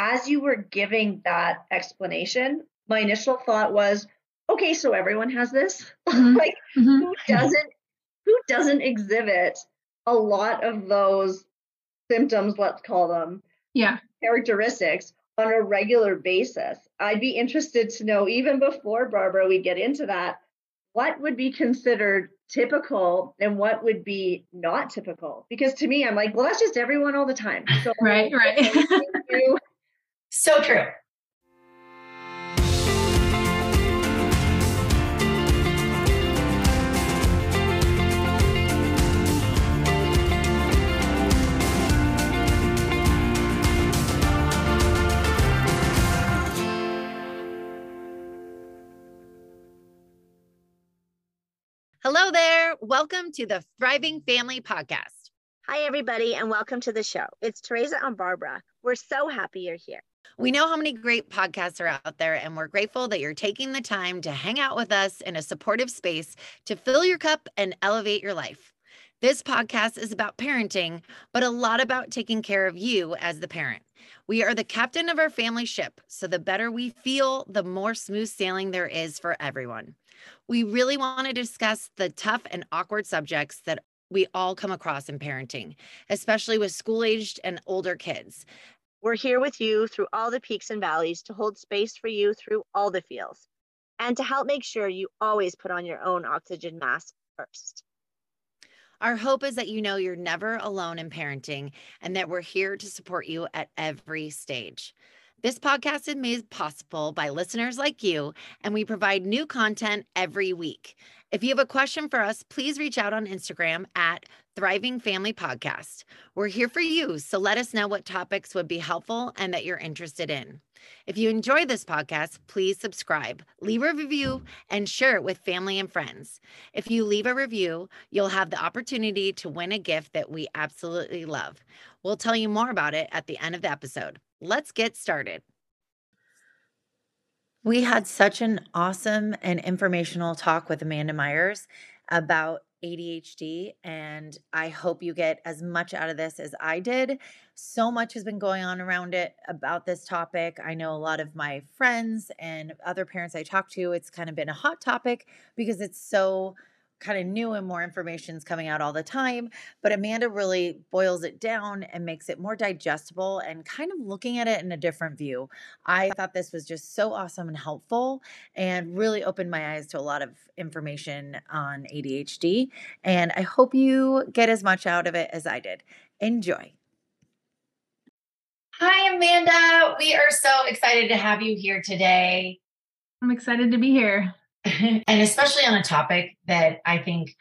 as you were giving that explanation, my initial thought was, okay, so everyone has this. Mm-hmm. like mm-hmm. who doesn't who doesn't exhibit a lot of those symptoms, let's call them, yeah, characteristics on a regular basis. I'd be interested to know, even before Barbara, we get into that, what would be considered typical and what would be not typical? Because to me, I'm like, well, that's just everyone all the time. So right, right. So true. Hello there. Welcome to the Thriving Family Podcast. Hi, everybody, and welcome to the show. It's Teresa and Barbara. We're so happy you're here. We know how many great podcasts are out there, and we're grateful that you're taking the time to hang out with us in a supportive space to fill your cup and elevate your life. This podcast is about parenting, but a lot about taking care of you as the parent. We are the captain of our family ship, so the better we feel, the more smooth sailing there is for everyone. We really want to discuss the tough and awkward subjects that we all come across in parenting, especially with school aged and older kids. We're here with you through all the peaks and valleys to hold space for you through all the feels and to help make sure you always put on your own oxygen mask first. Our hope is that you know you're never alone in parenting and that we're here to support you at every stage. This podcast is made possible by listeners like you, and we provide new content every week. If you have a question for us, please reach out on Instagram at Thriving Family Podcast. We're here for you, so let us know what topics would be helpful and that you're interested in. If you enjoy this podcast, please subscribe, leave a review, and share it with family and friends. If you leave a review, you'll have the opportunity to win a gift that we absolutely love. We'll tell you more about it at the end of the episode. Let's get started. We had such an awesome and informational talk with Amanda Meyers about ADHD, and I hope you get as much out of this as I did. So much has been going on around it about this topic. I know a lot of my friends and other parents I talk to, it's kind of been a hot topic because it's so kind of new and more information is coming out all the time. But Amanda really boils it down and makes it more digestible and kind of looking at it in a different view. I thought this was just so awesome and helpful and really opened my eyes to a lot of information on ADHD. And I hope you get as much out of it as I did. Enjoy. Hi, Amanda. We are so excited to have you here today. I'm excited to be here. and especially on a topic that I think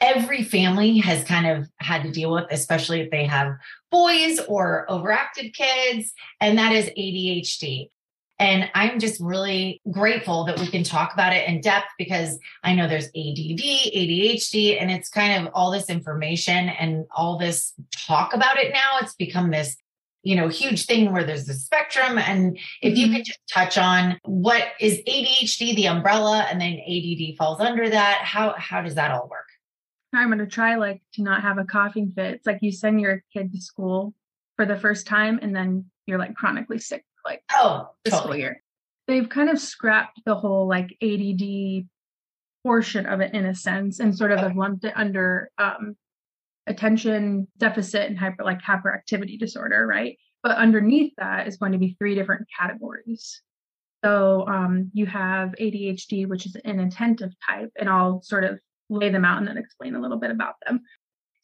every family has kind of had to deal with, especially if they have boys or overactive kids, and that is ADHD. And I'm just really grateful that we can talk about it in depth because I know there's ADD, ADHD, and it's kind of all this information and all this talk about it now. It's become this you know, huge thing where there's a spectrum. And if you mm-hmm. could just touch on what is ADHD, the umbrella, and then ADD falls under that, how how does that all work? I'm going to try like to not have a coughing fit. It's like you send your kid to school for the first time and then you're like chronically sick like oh the totally. school year. They've kind of scrapped the whole like ADD portion of it in a sense and sort of have lumped it under um, attention deficit and hyper like hyperactivity disorder, right? But underneath that is going to be three different categories. So um, you have ADHD, which is an inattentive type, and I'll sort of lay them out and then explain a little bit about them.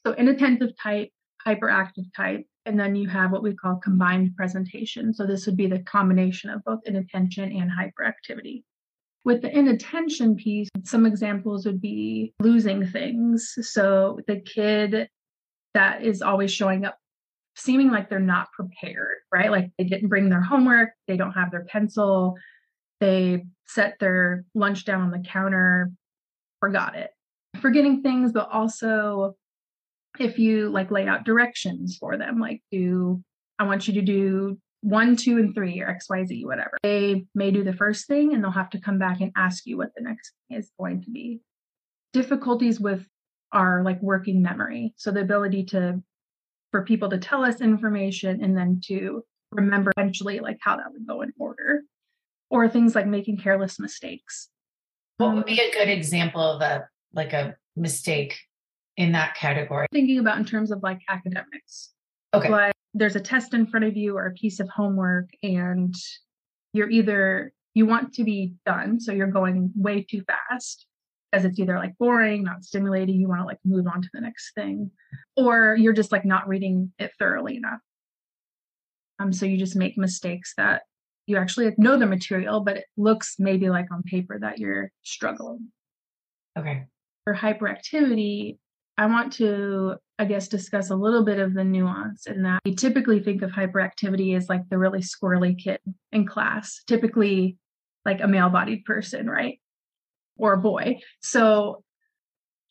So inattentive type, hyperactive type, and then you have what we call combined presentation. So this would be the combination of both inattention and hyperactivity. With the inattention piece, some examples would be losing things. So the kid that is always showing up seeming like they're not prepared, right? Like they didn't bring their homework, they don't have their pencil, they set their lunch down on the counter, forgot it. Forgetting things, but also if you like lay out directions for them, like do I want you to do one, two, and three, or XYZ, whatever. They may do the first thing and they'll have to come back and ask you what the next thing is going to be. Difficulties with our like working memory. So the ability to for people to tell us information and then to remember eventually like how that would go in order. Or things like making careless mistakes. What would um, be a good example of a like a mistake in that category? Thinking about in terms of like academics. Okay. Like there's a test in front of you or a piece of homework and you're either you want to be done so you're going way too fast because it's either like boring not stimulating you want to like move on to the next thing or you're just like not reading it thoroughly enough um so you just make mistakes that you actually know the material but it looks maybe like on paper that you're struggling Okay. for hyperactivity i want to I guess, discuss a little bit of the nuance in that we typically think of hyperactivity as like the really squirrely kid in class, typically like a male bodied person, right? Or a boy. So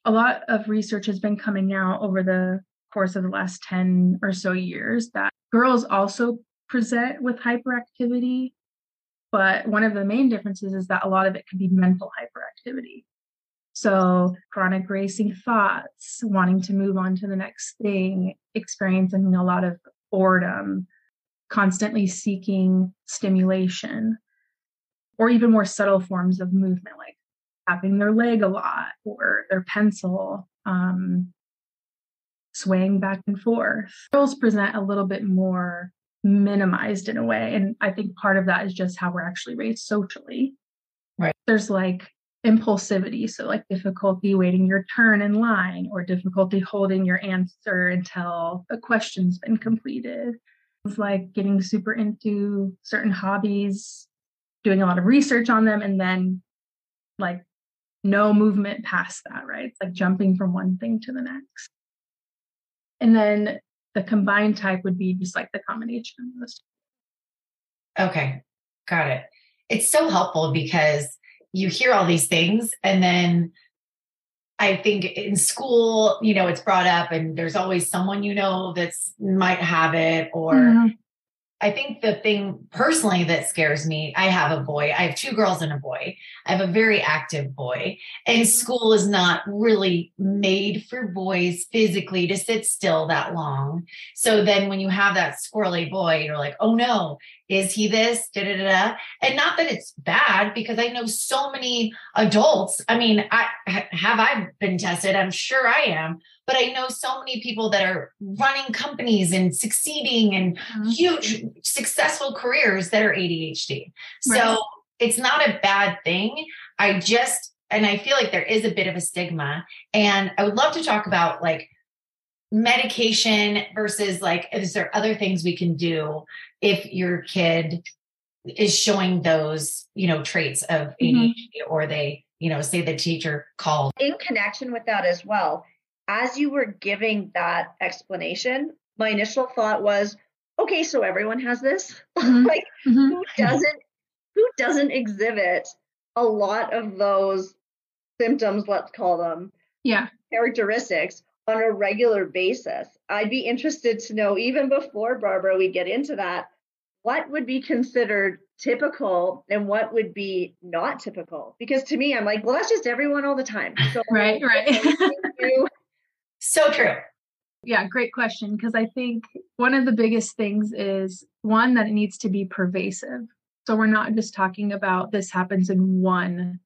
a lot of research has been coming out over the course of the last 10 or so years that girls also present with hyperactivity. But one of the main differences is that a lot of it can be mental hyperactivity. So, chronic racing thoughts, wanting to move on to the next thing, experiencing a lot of boredom, constantly seeking stimulation, or even more subtle forms of movement, like tapping their leg a lot or their pencil, um, swaying back and forth. Girls present a little bit more minimized in a way. And I think part of that is just how we're actually raised socially. Right. There's like impulsivity. So like difficulty waiting your turn in line or difficulty holding your answer until a question's been completed. It's like getting super into certain hobbies doing a lot of research on them and then like no movement past that right? It's like jumping from one thing to the next. And then the combined type would be just like the combination of those Okay. Got it. It's so helpful because you hear all these things and then I think in school, you know, it's brought up and there's always someone you know that's might have it or mm-hmm. I think the thing personally that scares me, I have a boy. I have two girls and a boy. I have a very active boy. And school is not really made for boys physically to sit still that long. So then when you have that squirrely boy, you're like, oh no, is he this? Da, da, da, And not that it's bad because I know so many adults. I mean, I have I been tested? I'm sure I am but I know so many people that are running companies and succeeding and mm-hmm. huge successful careers that are ADHD. Right. So it's not a bad thing. I just, and I feel like there is a bit of a stigma. And I would love to talk about like medication versus like, is there other things we can do if your kid is showing those, you know, traits of ADHD mm-hmm. or they, you know, say the teacher called. In connection with that as well, as you were giving that explanation, my initial thought was, okay, so everyone has this. Mm-hmm. like mm-hmm. who doesn't who doesn't exhibit a lot of those symptoms, let's call them. Yeah. Characteristics on a regular basis. I'd be interested to know, even before Barbara, we get into that, what would be considered typical and what would be not typical? Because to me, I'm like, well, that's just everyone all the time. So right, right. So true. Yeah, great question. Because I think one of the biggest things is one, that it needs to be pervasive. So we're not just talking about this happens in one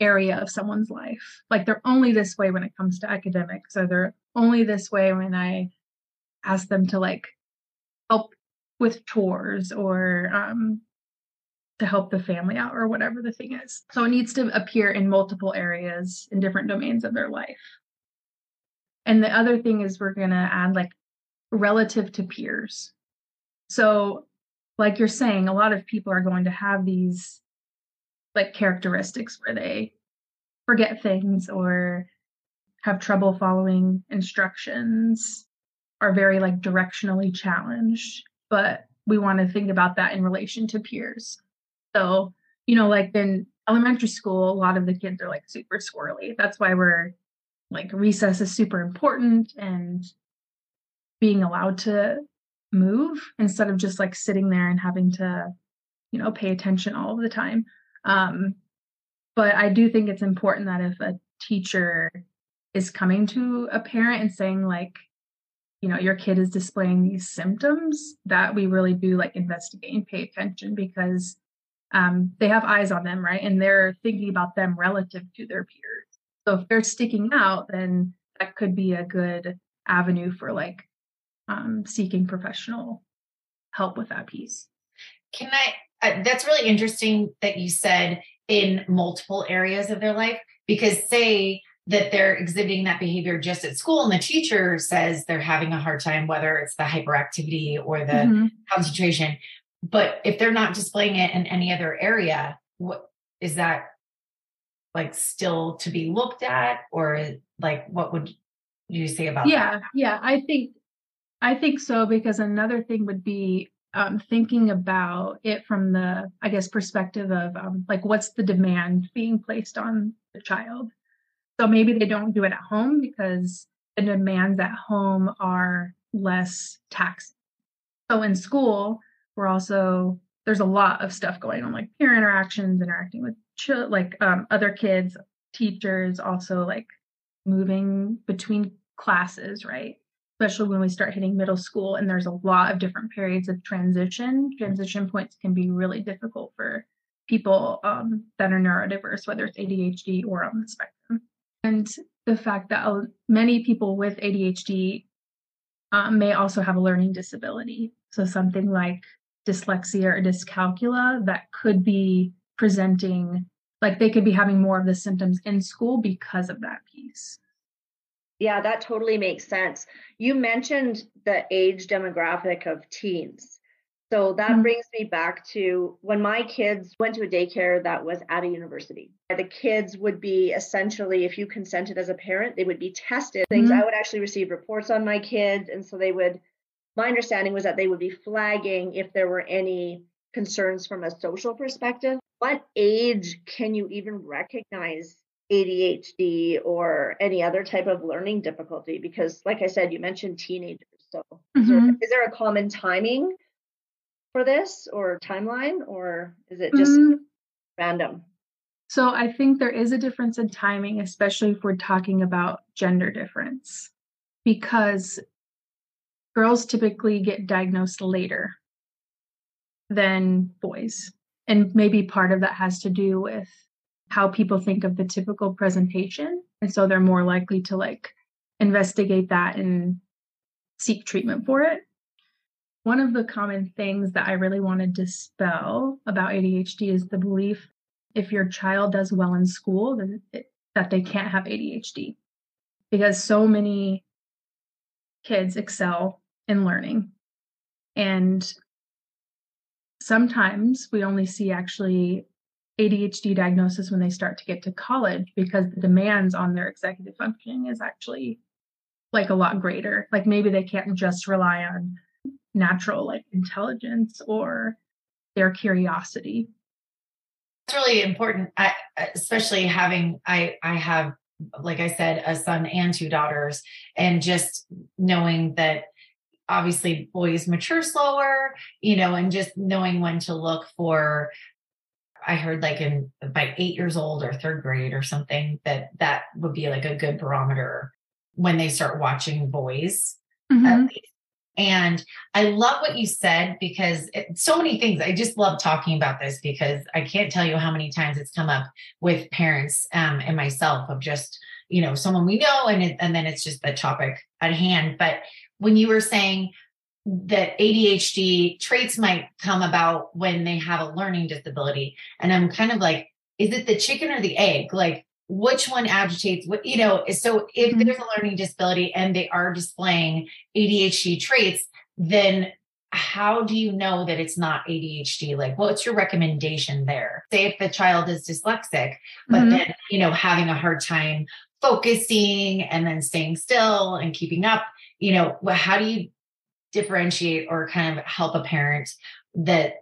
area of someone's life. Like they're only this way when it comes to academics, or they're only this way when I ask them to like help with chores or um, to help the family out or whatever the thing is. So it needs to appear in multiple areas in different domains of their life. And the other thing is we're going to add like relative to peers. So, like you're saying, a lot of people are going to have these like characteristics where they forget things or have trouble following instructions, are very like directionally challenged. But we want to think about that in relation to peers. So, you know, like in elementary school, a lot of the kids are like super squirrely. That's why we're like recess is super important and being allowed to move instead of just like sitting there and having to you know pay attention all of the time um but i do think it's important that if a teacher is coming to a parent and saying like you know, your kid is displaying these symptoms, that we really do like investigate and pay attention because um, they have eyes on them, right? And they're thinking about them relative to their peers. So if they're sticking out, then that could be a good avenue for like um, seeking professional help with that piece. Can I? Uh, that's really interesting that you said in multiple areas of their life because say that they're exhibiting that behavior just at school and the teacher says they're having a hard time whether it's the hyperactivity or the mm-hmm. concentration but if they're not displaying it in any other area what is that like still to be looked at or like what would you say about yeah that? yeah i think i think so because another thing would be um, thinking about it from the i guess perspective of um, like what's the demand being placed on the child so maybe they don't do it at home because the demands at home are less taxing so in school we're also there's a lot of stuff going on like peer interactions interacting with ch- like um, other kids teachers also like moving between classes right? Especially when we start hitting middle school and there's a lot of different periods of transition. Transition points can be really difficult for people um, that are neurodiverse whether it's adhd or on the spectrum. And the fact that many people with adhd um, may also have a learning disability. So something like dyslexia or dyscalculia that could be presenting like they could be having more of the symptoms in school because of that piece. Yeah, that totally makes sense. You mentioned the age demographic of teens. So that mm-hmm. brings me back to when my kids went to a daycare that was at a university. The kids would be essentially, if you consented as a parent, they would be tested. Things mm-hmm. I would actually receive reports on my kids. And so they would my understanding was that they would be flagging if there were any concerns from a social perspective. What age can you even recognize ADHD or any other type of learning difficulty? Because, like I said, you mentioned teenagers. So, mm-hmm. is, there, mm-hmm. there, a common timing for this or timeline, or is it just mm-hmm. random? So, I think there is a difference in timing, especially if we're talking about gender difference, because girls typically get diagnosed later than boys. And maybe part of that has to do with how people think of the typical presentation. And so they're more likely to like investigate that and seek treatment for it. One of the common things that I really want to dispel about ADHD is the belief if your child does well in school, then it, that they can't have ADHD. Because so many kids excel in learning. And sometimes we only see actually ADHD diagnosis when they start to get to college because the demands on their executive functioning is actually like a lot greater. Like maybe they can't just rely on natural like intelligence or their curiosity. It's really important, I, especially having I I have like I said a son and two daughters, and just knowing that obviously boys mature slower, you know, and just knowing when to look for I heard like in by 8 years old or 3rd grade or something that that would be like a good barometer when they start watching boys mm-hmm. And I love what you said because it, so many things. I just love talking about this because I can't tell you how many times it's come up with parents um, and myself of just you know someone we know and it, and then it's just the topic at hand. But when you were saying that ADHD traits might come about when they have a learning disability. And I'm kind of like, is it the chicken or the egg? Like, which one agitates what, you know? So if mm-hmm. there's a learning disability and they are displaying ADHD traits, then how do you know that it's not ADHD? Like, what's your recommendation there? Say if the child is dyslexic, but mm-hmm. then, you know, having a hard time focusing and then staying still and keeping up you know, how do you differentiate or kind of help a parent that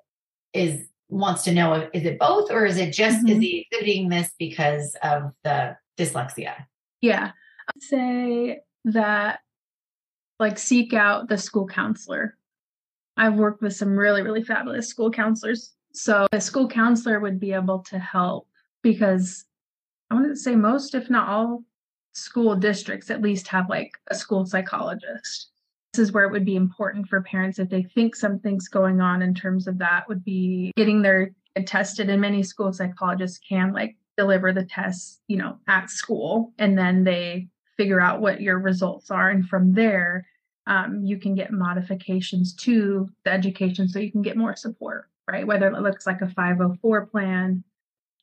is wants to know is it both or is it just mm-hmm. is he exhibiting this because of the dyslexia? Yeah. I'd say that like seek out the school counselor. I've worked with some really, really fabulous school counselors. So a school counselor would be able to help because I want to say most, if not all, school districts at least have like a school psychologist. this is where it would be important for parents if they think something's going on in terms of that would be getting their tested and many school psychologists can like deliver the tests you know at school and then they figure out what your results are and from there um, you can get modifications to the education so you can get more support right whether it looks like a 504 plan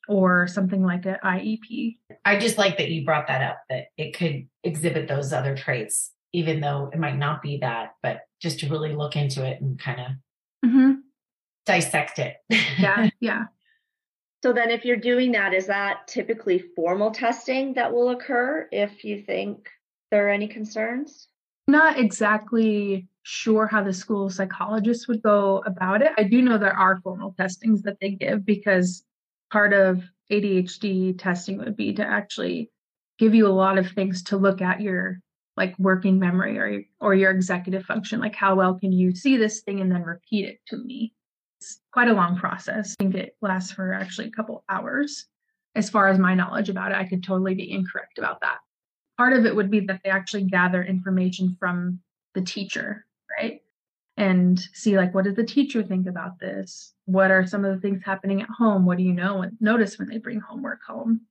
or something like an iep i just like that you brought that up that it could exhibit those other traits even though it might not be that, but just to really look into it and kind of mm-hmm. dissect it. yeah, yeah. So then, if you're doing that, is that typically formal testing that will occur if you think there are any concerns? Not exactly sure how the school psychologist would go about it. I do know there are formal testings that they give because part of ADHD testing would be to actually give you a lot of things to look at your like working memory or or your executive function like how well can you see this thing and then repeat it to me? It's quite a long process. I think it lasts for actually a couple hours. As far as my knowledge about it i could totally be incorrect about that. Part of it would be that they actually gather information from the teacher and see like what does the teacher think about this what are some of the things happening at home what do you know and notice when they bring homework home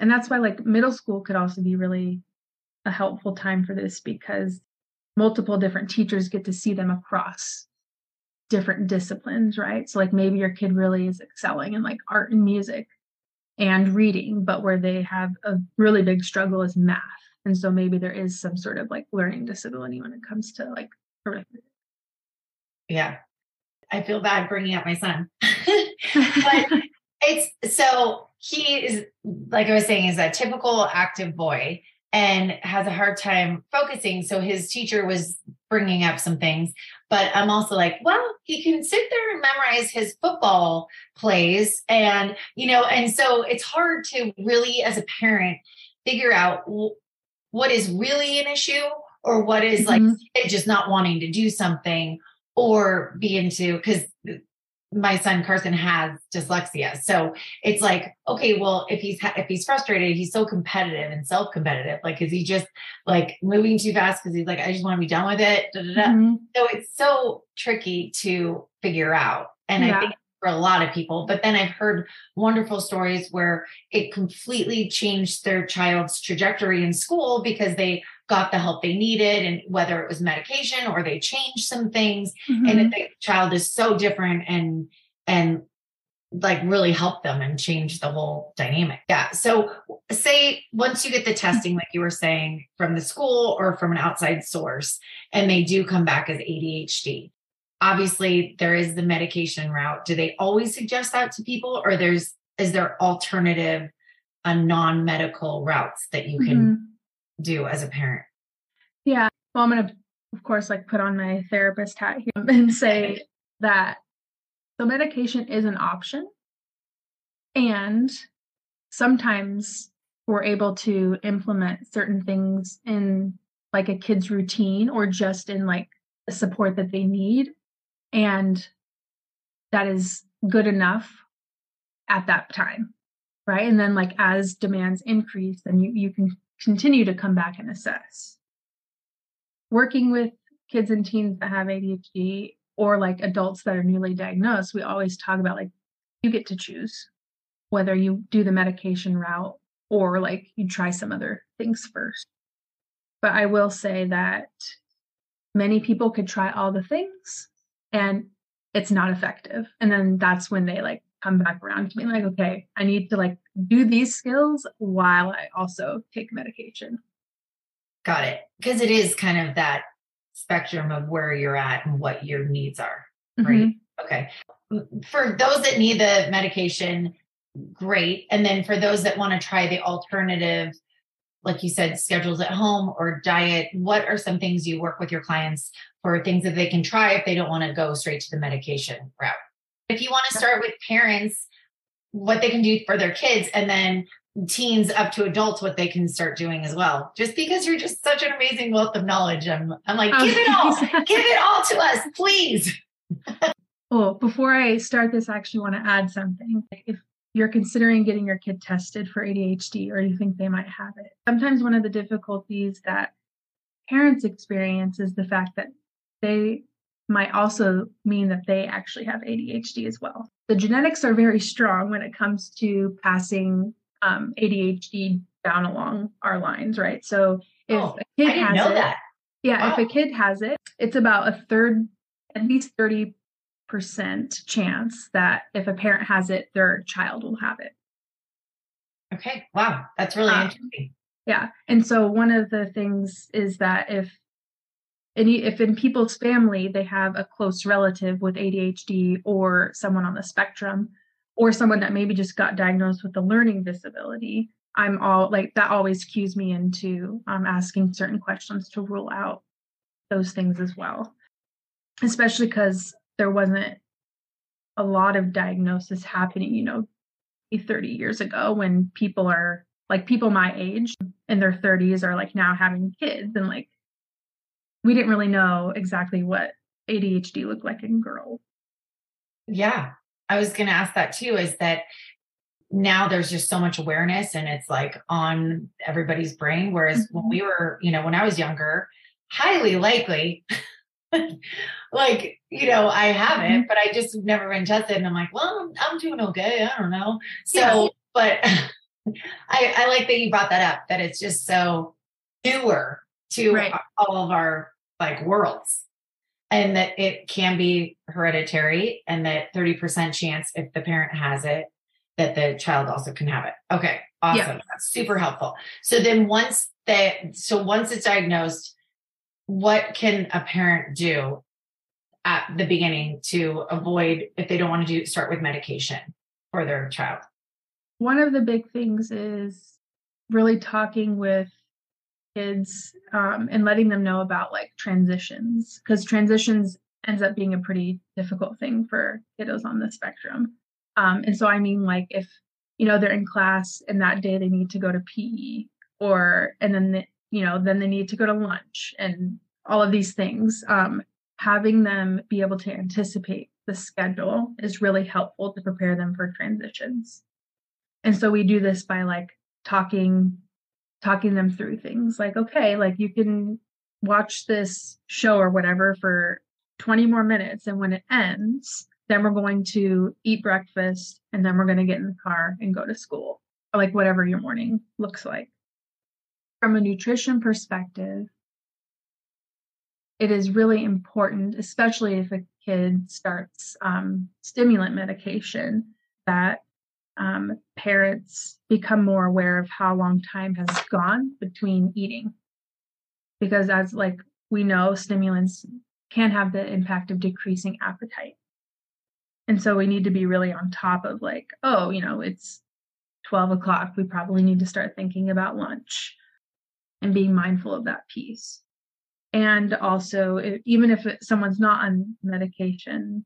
and that's why like middle school could also be really a helpful time for this because multiple different teachers get to see them across different disciplines, right? So, like maybe your kid really is excelling in like art and music and reading, but where they have a really big struggle is math. And so maybe there is some sort of like learning disability when it comes to like arithmetic. Yeah. I feel bad bringing up my son. but it's so he is, like I was saying, is a typical active boy and has a hard time focusing. So his teacher was bringing up some things, but I'm also like, well, he can sit there and memorize his football plays. And, you know, and so it's hard to really, as a parent, figure out what is really an issue or what is mm-hmm. like just not wanting to do something or be into because my son Carson has dyslexia. So it's like, okay, well, if he's if he's frustrated, he's so competitive and self-competitive. Like, is he just like moving too fast because he's like, I just want to be done with it? Da, da, da. Mm-hmm. So it's so tricky to figure out. And yeah. I think for a lot of people, but then I've heard wonderful stories where it completely changed their child's trajectory in school because they got the help they needed and whether it was medication or they changed some things mm-hmm. and the child is so different and and like really help them and change the whole dynamic. Yeah. So say once you get the testing, like you were saying, from the school or from an outside source, and they do come back as ADHD. Obviously, there is the medication route. Do they always suggest that to people, or there's is there alternative, a uh, non-medical routes that you can mm-hmm do as a parent? Yeah. Well, I'm going to, of course, like put on my therapist hat here and say that the medication is an option. And sometimes we're able to implement certain things in like a kid's routine or just in like the support that they need. And that is good enough at that time. Right. And then like as demands increase, then you, you can continue to come back and assess. Working with kids and teens that have ADHD or like adults that are newly diagnosed, we always talk about like you get to choose whether you do the medication route or like you try some other things first. But I will say that many people could try all the things and it's not effective. And then that's when they like come back around to me like, okay, I need to like do these skills while I also take medication. Got it. Because it is kind of that spectrum of where you're at and what your needs are. Right. Mm-hmm. Okay. For those that need the medication, great. And then for those that want to try the alternative, like you said, schedules at home or diet, what are some things you work with your clients for things that they can try if they don't want to go straight to the medication route? If you want to start with parents, what they can do for their kids, and then teens up to adults, what they can start doing as well. Just because you're just such an amazing wealth of knowledge, I'm, I'm like, give it all, oh. give it all to us, please. well, before I start this, I actually want to add something. If you're considering getting your kid tested for ADHD or you think they might have it, sometimes one of the difficulties that parents experience is the fact that they might also mean that they actually have ADHD as well. The genetics are very strong when it comes to passing um, ADHD down along our lines, right? So if Oh, a kid has know it, that. yeah, if a kid has it, it's about a third, at least 30% chance that if a parent has it, their child will have it. Okay. Wow. That's really Um, interesting. Yeah. And so one of the things is that if any if in people's family they have a close relative with ADHD or someone on the spectrum or someone that maybe just got diagnosed with a learning disability, I'm all like that always cues me into um, asking certain questions to rule out those things as well. Especially because there wasn't a lot of diagnosis happening, you know, 30 years ago when people are like people my age in their 30s are like now having kids and like we didn't really know exactly what ADHD looked like in girls. Yeah. I was going to ask that too is that now there's just so much awareness and it's like on everybody's brain. Whereas when Mhm. we were, you know, when I was younger, highly likely, like, you know, I have it, but I just never been tested. And I'm like, well, I'm, I'm doing okay. I don't know. So, Yeah. but I, I like that you brought that up, that it's just so newer to Right. all of our like worlds. And that it can be hereditary and that 30% chance if the parent has it that the child also can have it. Okay awesome. Yeah. that's super helpful. So then once that so once it's diagnosed what can a parent do at the beginning to avoid if they don't want to do start with medication for their child? One of the big things is really talking with kids um, and letting them know about like transitions because transitions ends up being a pretty difficult thing for kiddos on the spectrum. Um, and so I mean like if you know they're in class and that day they need to go to PE or and then the, you know then they need to go to lunch and all of these things um, having them be able to anticipate the schedule is really helpful to prepare them for transitions and so we do this by like talking talking them through things like okay like you can watch this show or whatever for 20 more minutes and when it ends then we're going to eat breakfast and then we're going to get in the car and go to school or like whatever your morning looks like. From a nutrition perspective it is really important especially if a kid starts um, stimulant medication that um, parents become more aware of how long time has gone between eating. Because as like we know stimulants can have the impact of decreasing appetite. And so we need to be really on top of like oh you know it's 12 o'clock we probably need to start thinking about lunch and being mindful of that piece and also even if it, someone's not on medication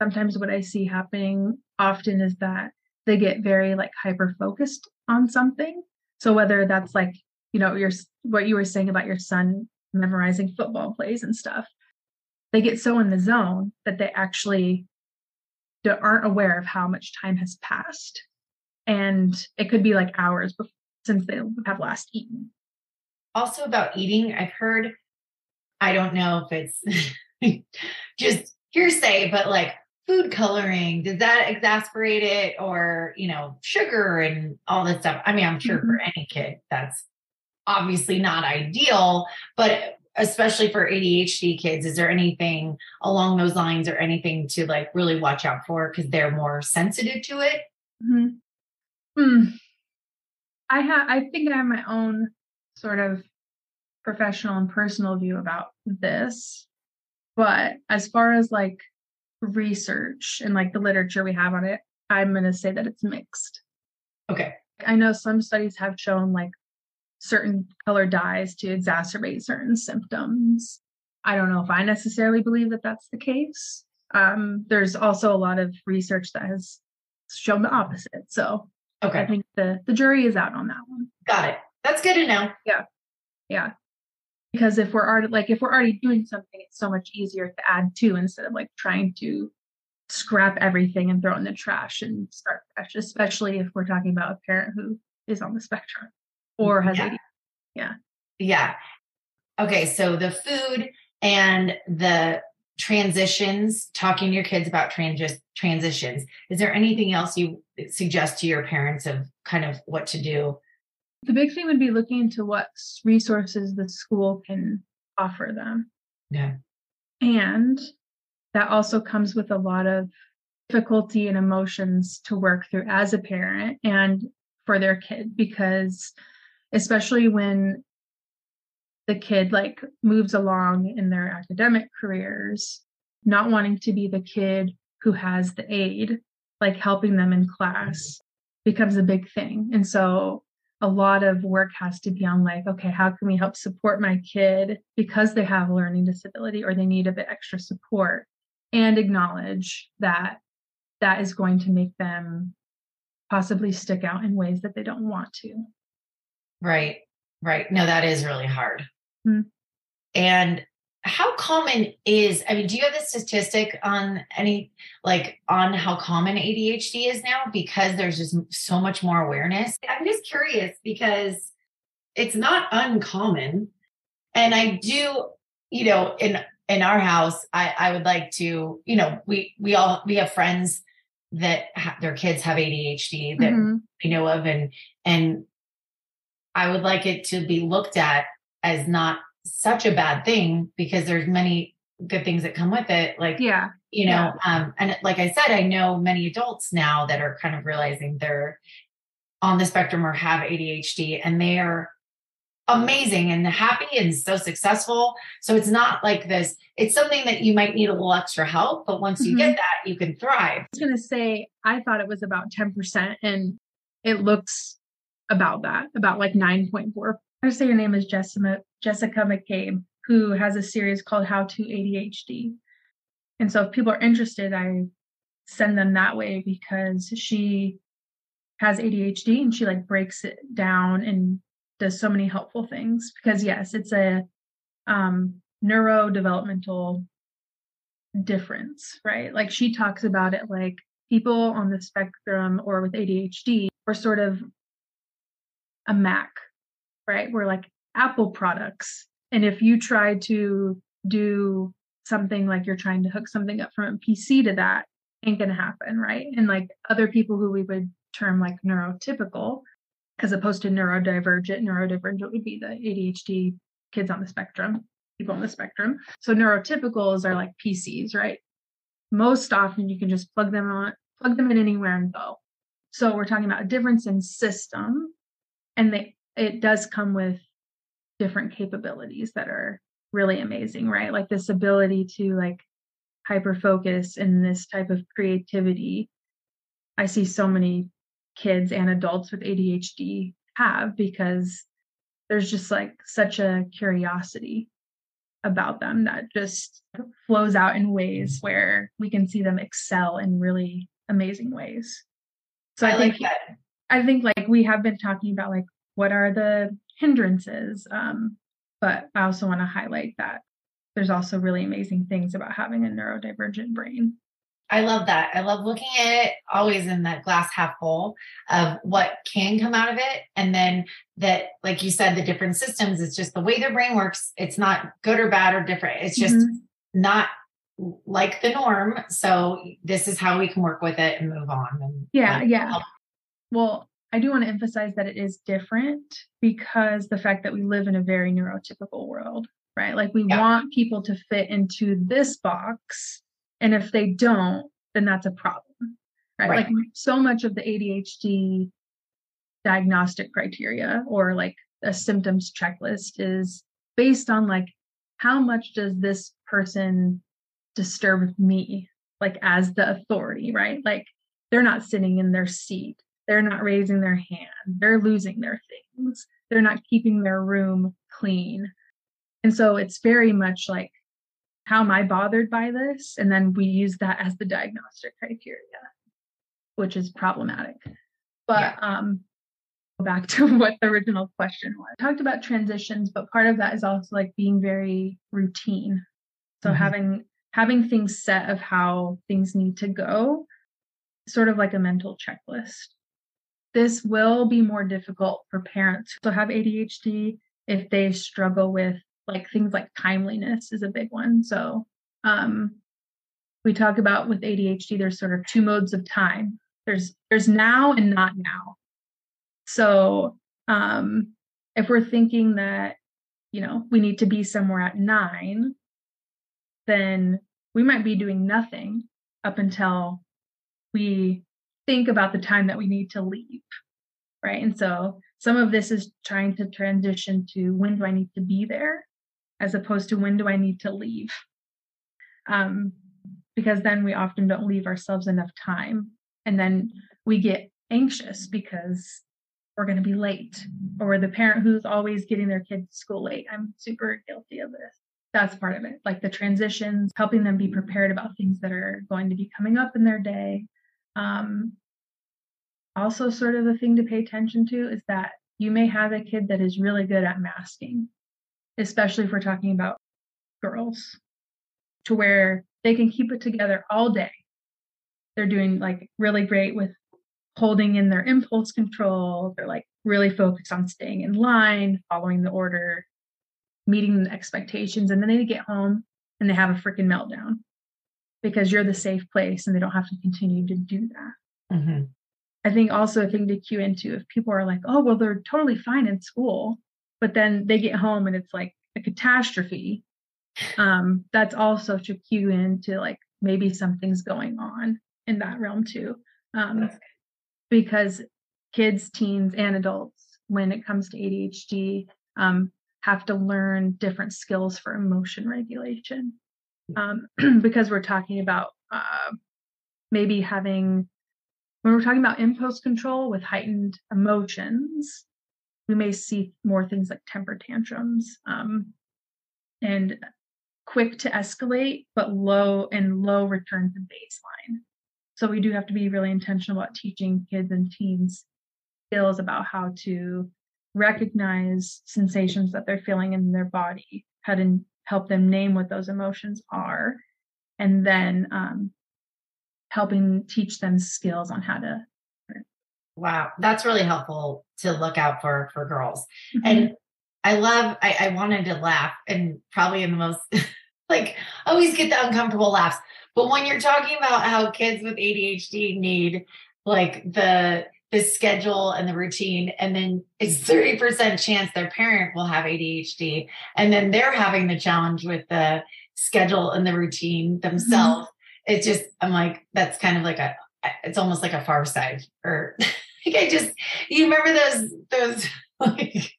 sometimes what i see happening often is that they get very like hyper focused on something. So whether that's like you know your what you were saying about your son memorizing football plays and stuff they get so in the zone that they actually aren't aware of how much time has passed. And it could be like hours before, since they have last eaten. Also about eating i've heard i don't know if it's just hearsay but like food coloring does that exasperate it or you know sugar and all this stuff i mean i'm sure for any kid that's obviously not ideal but especially for adhd kids is there anything along those lines or anything to like really watch out for because they're more sensitive to it hmm Hmm. I have. I think I have my own sort of professional and personal view about this, but as far as like research and like the literature we have on it, I'm going to say that it's mixed. okay I know some studies have shown like certain color dyes to exacerbate certain symptoms. I don't know if I necessarily believe that that's the case. Um, there's also a lot of research that has shown the opposite. So okay. I think the the jury is out on that one. got it that's good to know Yeah. Yeah. Because if we're already like if we're already doing something, it's so much easier to add to instead of like trying to scrap everything and throw it in the trash and start fresh, especially if we're talking about a parent who is on the spectrum or has Yeah. ADHD. Yeah. okay, so the food and the transitions, talking to your kids about trans- transitions. Is there anything else you suggest to your parents of kind of what to do? The big thing would be looking into what resources the school can offer them. Yeah. And that also comes with a lot of difficulty and emotions to work through as a parent and for their kid because especially when the kid like moves along in their academic careers not wanting to be the kid who has the aid like helping them in class mm-hmm. becomes a big thing and so a lot of work has to be on like okay how can we help support my kid because they have a learning disability or they need a bit extra support and acknowledge that that is going to make them possibly stick out in ways that they don't want to. Right right. No that is really hard. Mm-hmm. and how common is i mean do you have a statistic on any like on how common adhd is now? Because there's just so much more awareness. I'm just curious because it's not uncommon. And i do you know in in our house i i would like to you know we we all we have friends that ha- their kids have adhd that mm-hmm. we know of. And and i would like it to be looked at as not such a bad thing because there's many good things that come with it like yeah you know yeah. um and like i said i know many adults now that are kind of realizing they're on the spectrum or have adhd and they're amazing and happy and so successful so it's not like this it's something that you might need a little extra help but once you mm-hmm. get that you can thrive i was going to say i thought it was about 10% and it looks about that about like 9.4 I say your name is Jessica Jessica McCabe, who has a series called How to ADHD. And so if people are interested, I send them that way because she has ADHD and she like breaks it down and does so many helpful things. Because yes, it's a um neurodevelopmental difference, right? Like she talks about it like people on the spectrum or with ADHD are sort of a Mac right? We're like Apple products. And if you try to do something like you're trying to hook something up from a PC to that, ain't gonna happen, right? And like other people who we would term like neurotypical, as opposed to neurodivergent, neurodivergent would be the ADHD kids on the spectrum, people on the spectrum. So neurotypicals are like PCs, right? Most often you can just plug them on, plug them in anywhere and go. So we're talking about a difference in system and they it does come with different capabilities that are really amazing, right? Like this ability to like hyper focus and this type of creativity. I see so many kids and adults with ADHD have because there's just like such a curiosity about them that just flows out in ways where we can see them excel in really amazing ways. So I, I think like I think like we have been talking about like what are the hindrances um, but i also want to highlight that there's also really amazing things about having a neurodivergent brain I love that. I love looking at it always in that glass half full of what can come out of it. And then that, like you said, the different systems, it's just the way their brain works. It's not good or bad or different. It's just mm-hmm. not like the norm. So this is how we can work with it and move on. And yeah, yeah. Help. Well, I do want to emphasize that it is different because the fact that we live in a very neurotypical world, right? Like we yeah. want people to fit into this box. And if they don't, then that's a problem, right? right? Like so much of the ADHD diagnostic criteria or like a symptoms checklist is based on like how much does this person disturb me like as the authority right like they're not sitting in their seat they're not raising their hand. They're losing their things. They're not keeping their room clean. And so it's very much like, how am I bothered by this? And then we use that as the diagnostic criteria, which is problematic. But yeah. um, back to what the original question was. I talked about transitions, but part of that is also like being very routine. So mm-hmm. having having things set of how things need to go, sort of like a mental checklist this will be more difficult for parents who have ADHD if they struggle with like things like timeliness is a big one. So um, we talk about with ADHD, there's sort of two modes of time. There's there's now and not now. So um, if we're thinking that you know we need to be somewhere at nine, then we might be doing nothing up until we think about the time that we need to leave right? And so some of this is trying to transition to when do i need to be there as opposed to when do i need to leave? Um, because then we often don't leave ourselves enough time and then we get anxious because we're going to be late or the parent who's always getting their kids to school late. I'm super guilty of this. That's part of it. Like the transitions helping them be prepared about things that are going to be coming up in their day. Um, also sort of the thing to pay attention to is that you may have a kid that is really good at masking especially if we're talking about girls to where they can keep it together all day. They're doing like really great with holding in their impulse control. They're like really focused on staying in line following the order meeting the expectations and then they get home and they have a freaking meltdown because you're the safe place and they don't have to continue to do that. Mm-hmm. I think also a thing to cue into if people are like oh well they're totally fine in school but then they get home and it's like a catastrophe. Um that's also to cue into like maybe something's going on in that realm too. Um because kids teens and adults when it comes to adhd um have to learn different skills for emotion regulation. Um, because we're talking about uh, maybe having when we're talking about impulse control with heightened emotions we may see more things like temper tantrums um, and quick to escalate but low and low return to baseline. So we do have to be really intentional about teaching kids and teens skills about how to recognize sensations that they're feeling in their body, how to help them name what those emotions are, and then um, helping teach them skills on how to. Wow, that's really helpful to look out for for girls. Mm-hmm. And I love. I, I wanted to laugh, and probably in the most like I always get the uncomfortable laughs. But when you're talking about how kids with ADHD need like the the schedule and the routine and then it's 30% chance their parent will have ADHD and then they're having the challenge with the schedule and the routine themselves mm-hmm. It's just I'm like that's kind of like a it's almost like a far side or like I just you remember those those like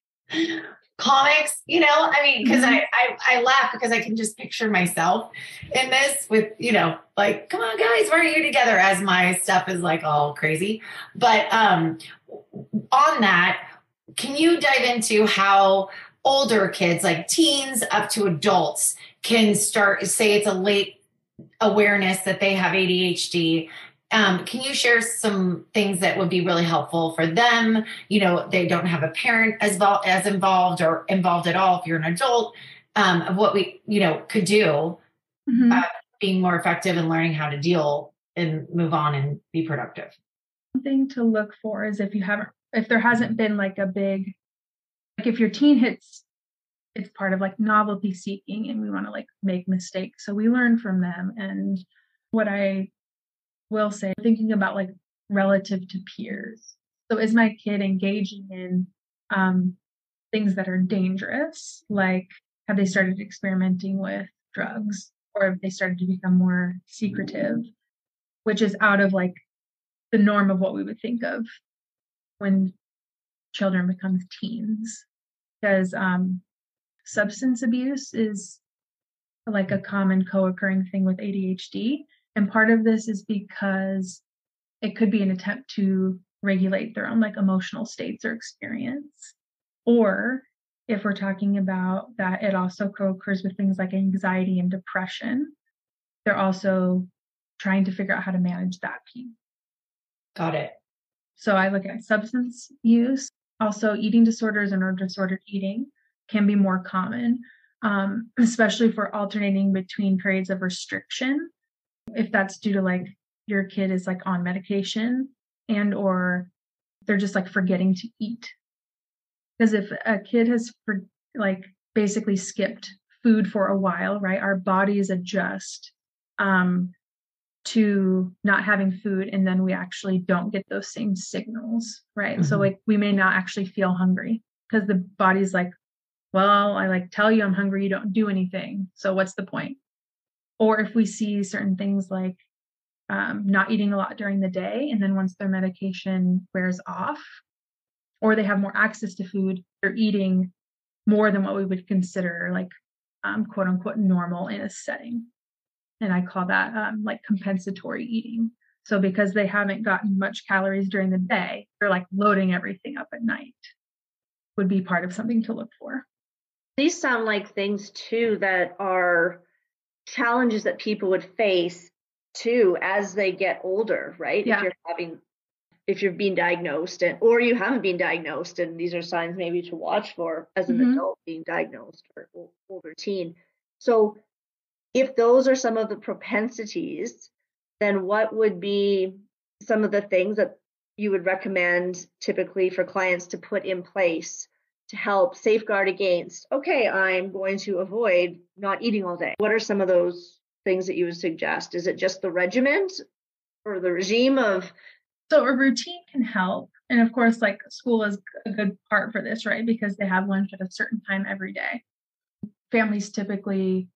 comics you know i mean because mm-hmm. I, I i laugh because i can just picture myself in this with you know like come on guys why are you together as my stuff is like all crazy but um on that can you dive into how older kids like teens up to adults can start say it's a late awareness that they have adhd um, can you share some things that would be really helpful for them? You know, they don't have a parent as as involved or involved at all. If you're an adult, um, of what we you know could do, mm-hmm. uh, being more effective and learning how to deal and move on and be productive. One thing to look for is if you haven't, if there hasn't been like a big, like if your teen hits, it's part of like novelty seeking, and we want to like make mistakes, so we learn from them. And what I will say thinking about like relative to peers. So is my kid engaging in um, things that are dangerous? Like have they started experimenting with drugs or have they started to become more secretive, which is out of like the norm of what we would think of when children become teens. Because um, substance abuse is like a common co-occurring thing with ADHD and part of this is because it could be an attempt to regulate their own like emotional states or experience. Or if we're talking about that, it also co occurs with things like anxiety and depression. They're also trying to figure out how to manage that piece. Got it. So I look at substance use, also eating disorders and or disordered eating can be more common, um, especially for alternating between periods of restriction if that's due to like your kid is like on medication and or they're just like forgetting to eat because if a kid has for, like basically skipped food for a while, right? Our bodies adjust um, to not having food, and then we actually don't get those same signals, right? Mm-hmm. So like we may not actually feel hungry because the body's like, well, I like tell you I'm hungry, you don't do anything. So what's the point? Or if we see certain things like um, not eating a lot during the day, and then once their medication wears off, or they have more access to food, they're eating more than what we would consider like um, quote unquote normal in a setting. And I call that um, like compensatory eating. So because they haven't gotten much calories during the day, they're like loading everything up at night, would be part of something to look for. These sound like things too that are challenges that people would face too as they get older, right? Yeah. If you're having if you're being diagnosed and or you haven't been diagnosed and these are signs maybe to watch for as an mm-hmm. adult being diagnosed or older teen so if those are some of the propensities then what would be some of the things that you would recommend typically for clients to put in place to help safeguard against okay i'm going to avoid not eating all day what are some of those things that you would suggest is it just the regiment or the regime of so a routine can help. And of course, like school is a good part for this, right? Because they have lunch at a certain time every day. Families typically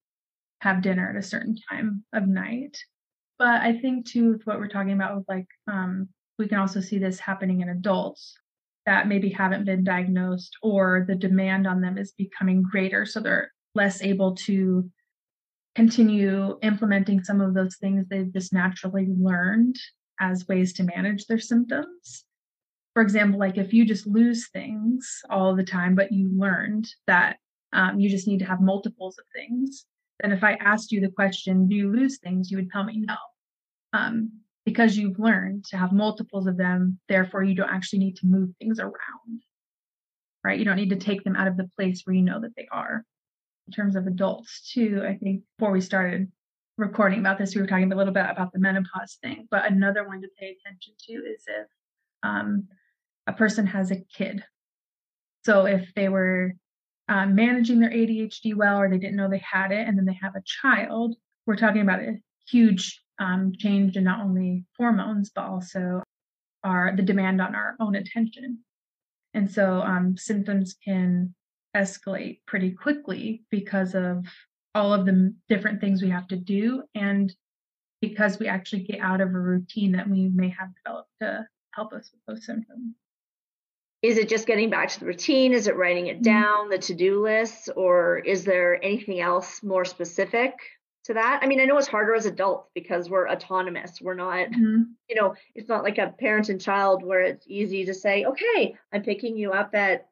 have dinner at a certain time of night. But I think too, with what we're talking about with like um, we can also see this happening in adults that maybe haven't been diagnosed or the demand on them is becoming greater. So they're less able to continue implementing some of those things they've just naturally learned as ways to manage their symptoms. For example, like if you just lose things all the time, but you learned that um, you just need to have multiples of things, then if I asked you the question, do you lose things? You would tell me no. Um, because you've learned to have multiples of them, therefore you don't actually need to move things around, right? You don't need to take them out of the place where you know that they are. In terms of adults, too, I think before we started recording about this, we were talking a little bit about the menopause thing, but another one to pay attention to is if um, a person has a kid. So if they were um, managing their ADHD well, or they didn't know they had it, and then they have a child, we're talking about a huge um, change in not only hormones but also our the demand on our own attention. And so um, symptoms can escalate pretty quickly because of all of the different things we have to do and because we actually get out of a routine that we may have developed to help us with those symptoms. Is it just getting back to the routine? Is it writing it mm-hmm. down, the to do list, or is there anything else more specific to that? I mean, I know it's harder as adults because we're autonomous. We're not, mm-hmm. you know, it's not like a parent and child where it's easy to say, okay, I'm picking you up at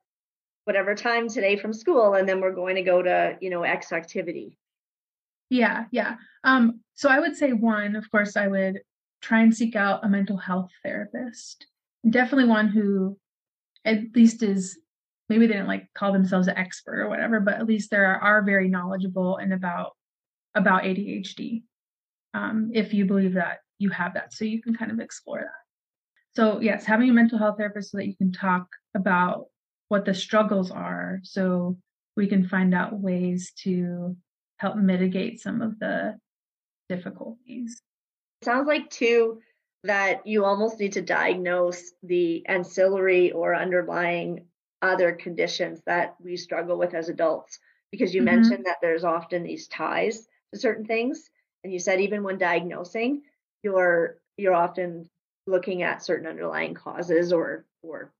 whatever time today from school and then we're going to go to you know x activity yeah yeah um so i would say one of course i would try and seek out a mental health therapist definitely one who at least is maybe they didn't like call themselves an expert or whatever but at least they are, are very knowledgeable and about about adhd um, if you believe that you have that so you can kind of explore that so yes having a mental health therapist so that you can talk about what the struggles are so we can find out ways to help mitigate some of the difficulties. Sounds like too that you almost need to diagnose the ancillary or underlying other conditions that we struggle with as adults because you mm-hmm. mentioned that there's often these ties certain things and you said even when diagnosing you're you're often looking at certain underlying causes or or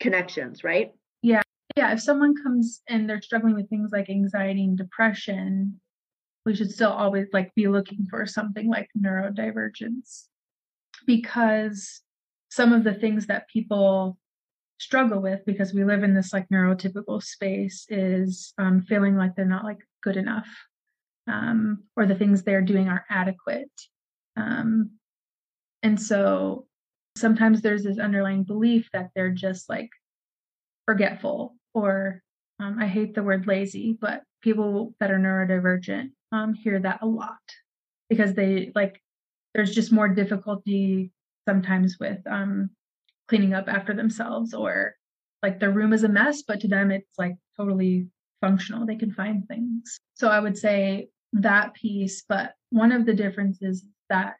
connections, right? Yeah. Yeah. If someone comes and they're struggling with things like anxiety and depression, we should still always like be looking for something like neurodivergence because some of the things that people struggle with because we live in this like neurotypical space is um, feeling like they're not like good enough um, or the things they're doing are adequate. Um, and so sometimes there's this underlying belief that they're just like forgetful or um, I hate the word lazy, but people that are neurodivergent um, hear that a lot because they like there's just more difficulty sometimes with um, cleaning up after themselves or like their room is a mess, but to them it's like totally functional, they can find things. So I would say that piece, but one of the differences is that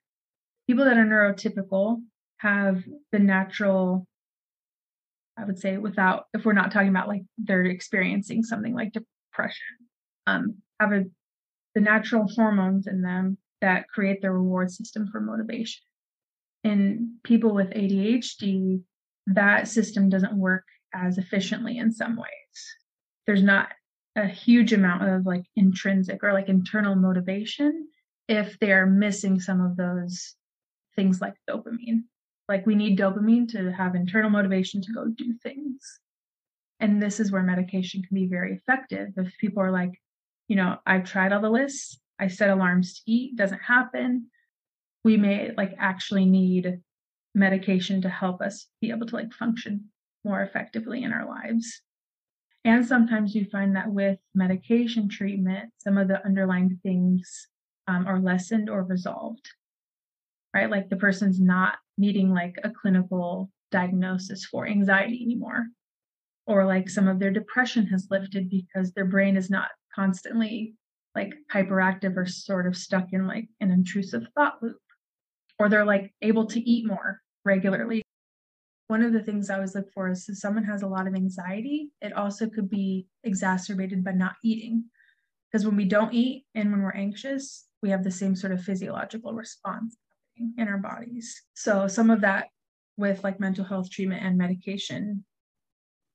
people that are neurotypical have the natural I would say without if we're not talking about like they're experiencing something like depression, um, have a the natural hormones in them that create the reward system for motivation. In people with ADHD, that system doesn't work as efficiently in some ways. There's not a huge amount of like intrinsic or like internal motivation if they're missing some of those things like dopamine. Like we need dopamine to have internal motivation to go do things. And this is where medication can be very effective. If people are like, you know, I've tried all the lists, I set alarms to eat, doesn't happen. We may like actually need medication to help us be able to like function more effectively in our lives. And sometimes you find that with medication treatment, some of the underlying things um, are lessened or resolved, right? Like the person's not needing like a clinical diagnosis for anxiety anymore, or like some of their depression has lifted because their brain is not constantly like hyperactive or sort of stuck in like an intrusive thought loop, or they're like able to eat more regularly one of the things I always look for is if someone has a lot of anxiety, it also could be exacerbated by not eating. Because when we don't eat and when we're anxious, we have the same sort of physiological response in our bodies. So some of that with like mental health treatment and medication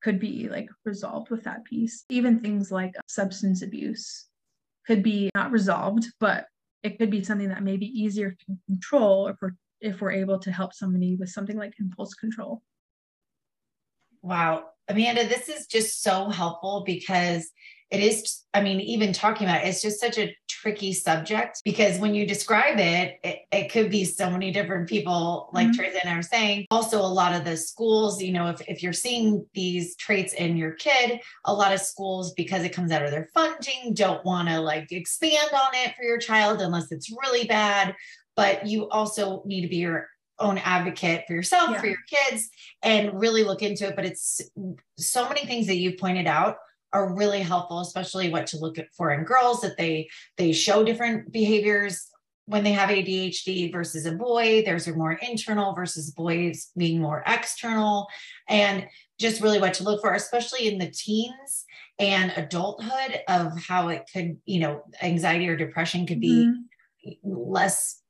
could be like resolved with that piece. Even things like substance abuse could be not resolved, but it could be something that may be easier to control if we're if we're able to help somebody with something like impulse control. Wow. Amanda, this is just so helpful because it is, I mean, even talking about it, it's just such a tricky subject because when you describe it, it, it could be so many different people, like mm-hmm. Teresa and I were saying. Also, a lot of the schools, you know, if, if you're seeing these traits in your kid, a lot of schools, because it comes out of their funding, don't want to like expand on it for your child unless it's really bad but you also need to be your own advocate for yourself, yeah. for your kids, and really look into it. But it's so many things that you've pointed out are really helpful, especially what to look for in girls that they they show different behaviors when they have ADHD versus a boy. There's a more internal versus boys being more external, and just really what to look for, especially in the teens and adulthood of how it could, you know, anxiety or depression could be mm-hmm. less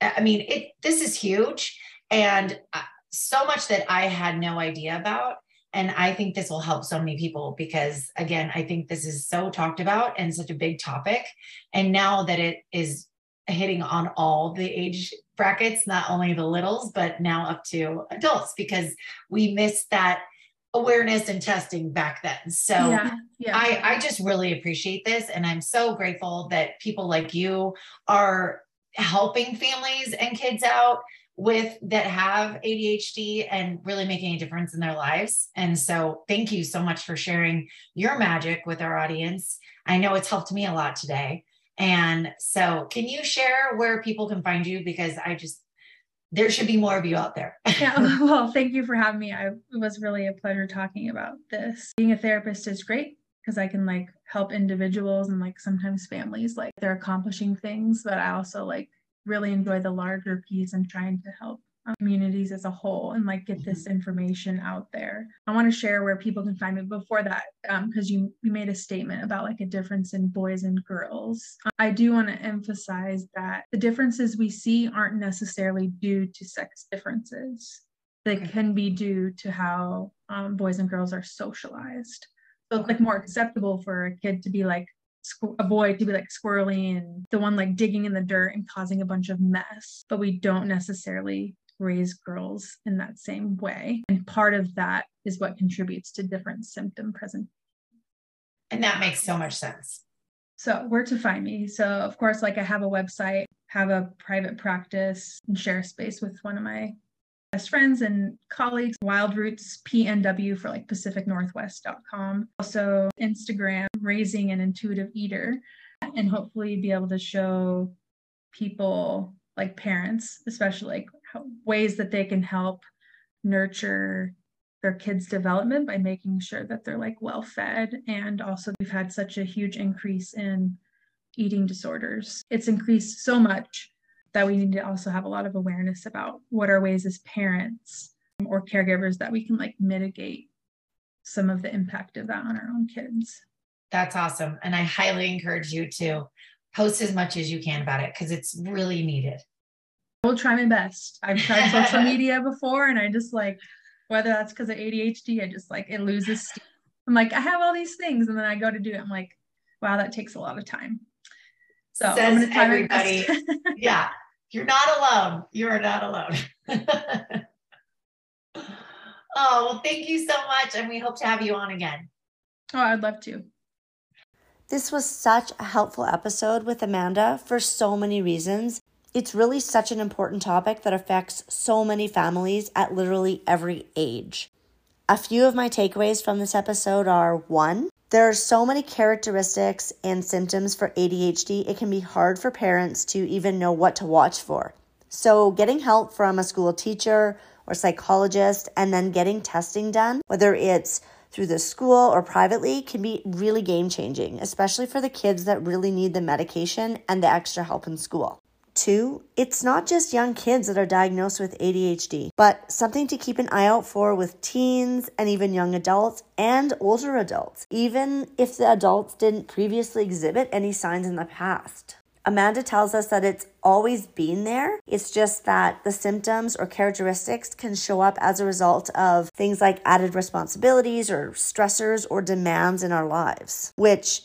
I mean, it this is huge and uh, so much that I had no idea about. And I think this will help so many people because, again, I think this is so talked about and such a big topic. And now that it is hitting on all the age brackets, not only the littles, but now up to adults, because we missed that awareness and testing back then. So yeah, yeah. I, I just really appreciate this. And I'm so grateful that people like you are helping families and kids out with that have ADHD and really making a difference in their lives. And so thank you so much for sharing your magic with our audience. I know it's helped me a lot today. And so can you share where people can find you because I just there should be more of you out there. yeah, well, thank you for having me. I, it was really a pleasure talking about this. Being a therapist is great because I can like help individuals and like sometimes families like they're accomplishing things, but I also like really enjoy the larger piece and trying to help um, communities as a whole and like get this mm-hmm. information out there. I want to share where people can find me before that because um, you you made a statement about like a difference in boys and girls. I do want to emphasize that the differences we see aren't necessarily due to sex differences. They okay. can be due to how um, boys and girls are socialized. So it's like more acceptable for a kid to be like a boy to be like squirrely and the one like digging in the dirt and causing a bunch of mess. But we don't necessarily raise girls in that same way. And part of that is what contributes to different symptom present. And that makes so much sense. So, where to find me? So, of course, like I have a website, have a private practice, and share space with one of my best friends and colleagues, Wild Roots PNW for like Pacific Northwest.com. Also, Instagram, Raising an Intuitive Eater, and hopefully be able to show people like parents, especially like how, ways that they can help nurture their kids' development by making sure that they're like well fed. And also, we've had such a huge increase in eating disorders. It's increased so much that we need to also have a lot of awareness about what are ways as parents or caregivers that we can like mitigate some of the impact of that on our own kids. That's awesome. And I highly encourage you to post as much as you can about it because it's really needed. I will try my best. I've tried social media before and I just like, whether that's because of ADHD, I just like it loses steam. I'm like, I have all these things. And then I go to do it. I'm like, wow, that takes a lot of time. So Says everybody. yeah. You're not alone. You are not alone. oh, well, thank you so much. And we hope to have you on again. Oh, I'd love to. This was such a helpful episode with Amanda for so many reasons. It's really such an important topic that affects so many families at literally every age. A few of my takeaways from this episode are one, there are so many characteristics and symptoms for ADHD, it can be hard for parents to even know what to watch for. So, getting help from a school teacher or psychologist and then getting testing done, whether it's through the school or privately, can be really game changing, especially for the kids that really need the medication and the extra help in school. Two, it's not just young kids that are diagnosed with ADHD, but something to keep an eye out for with teens and even young adults and older adults, even if the adults didn't previously exhibit any signs in the past. Amanda tells us that it's always been there. It's just that the symptoms or characteristics can show up as a result of things like added responsibilities or stressors or demands in our lives, which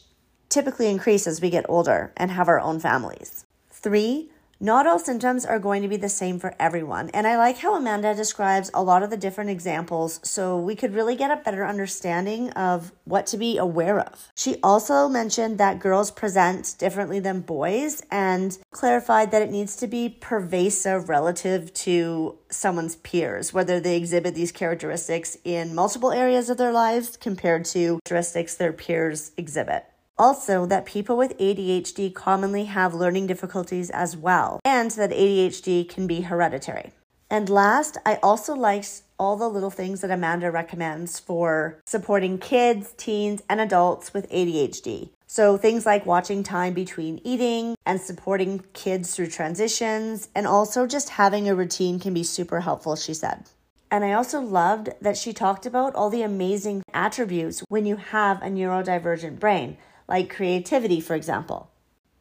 typically increase as we get older and have our own families. Three, not all symptoms are going to be the same for everyone, and I like how Amanda describes a lot of the different examples so we could really get a better understanding of what to be aware of. She also mentioned that girls present differently than boys and clarified that it needs to be pervasive relative to someone's peers, whether they exhibit these characteristics in multiple areas of their lives compared to characteristics their peers exhibit. Also, that people with ADHD commonly have learning difficulties as well, and that ADHD can be hereditary. And last, I also liked all the little things that Amanda recommends for supporting kids, teens, and adults with ADHD. So, things like watching time between eating and supporting kids through transitions, and also just having a routine can be super helpful, she said. And I also loved that she talked about all the amazing attributes when you have a neurodivergent brain like creativity, for example.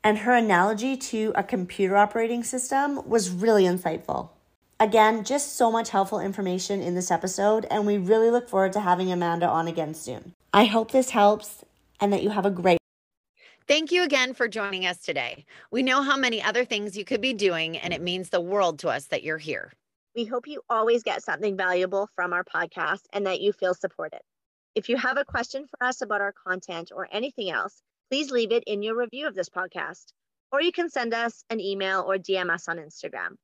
And her analogy to a computer operating system was really insightful. Again, just so much helpful information in this episode, and we really look forward to having Amanda on again soon. I hope this helps and that you have a great Thank you again for joining us today. We know how many other things you could be doing, and it means the world to us that you're here. We hope you always get something valuable from our podcast and that you feel supported. If you have a question for us about our content or anything else, please leave it in your review of this podcast, or you can send us an email or DM us on Instagram.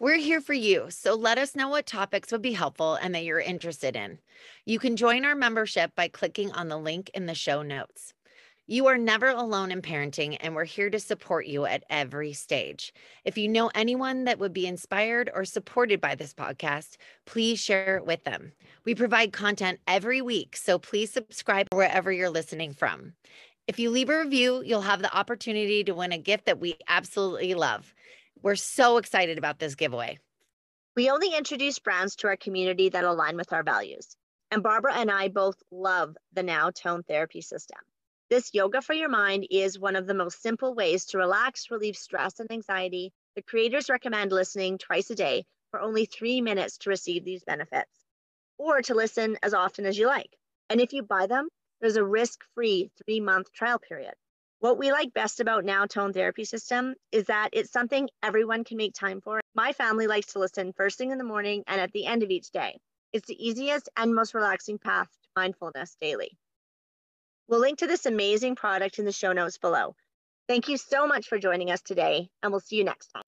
We're here for you, so let us know what topics would be helpful and that you're interested in. You can join our membership by clicking on the link in the show notes. You are never alone in parenting, and we're here to support you at every stage. If you know anyone that would be inspired or supported by this podcast, please share it with them. We provide content every week, so please subscribe wherever you're listening from. If you leave a review, you'll have the opportunity to win a gift that we absolutely love. We're so excited about this giveaway. We only introduce brands to our community that align with our values. And Barbara and I both love the Now Tone Therapy System. This yoga for your mind is one of the most simple ways to relax, relieve stress and anxiety. The creators recommend listening twice a day for only three minutes to receive these benefits, or to listen as often as you like. And if you buy them, there's a risk free three month trial period. What we like best about Now Tone Therapy System is that it's something everyone can make time for. My family likes to listen first thing in the morning and at the end of each day. It's the easiest and most relaxing path to mindfulness daily. We'll link to this amazing product in the show notes below. Thank you so much for joining us today, and we'll see you next time.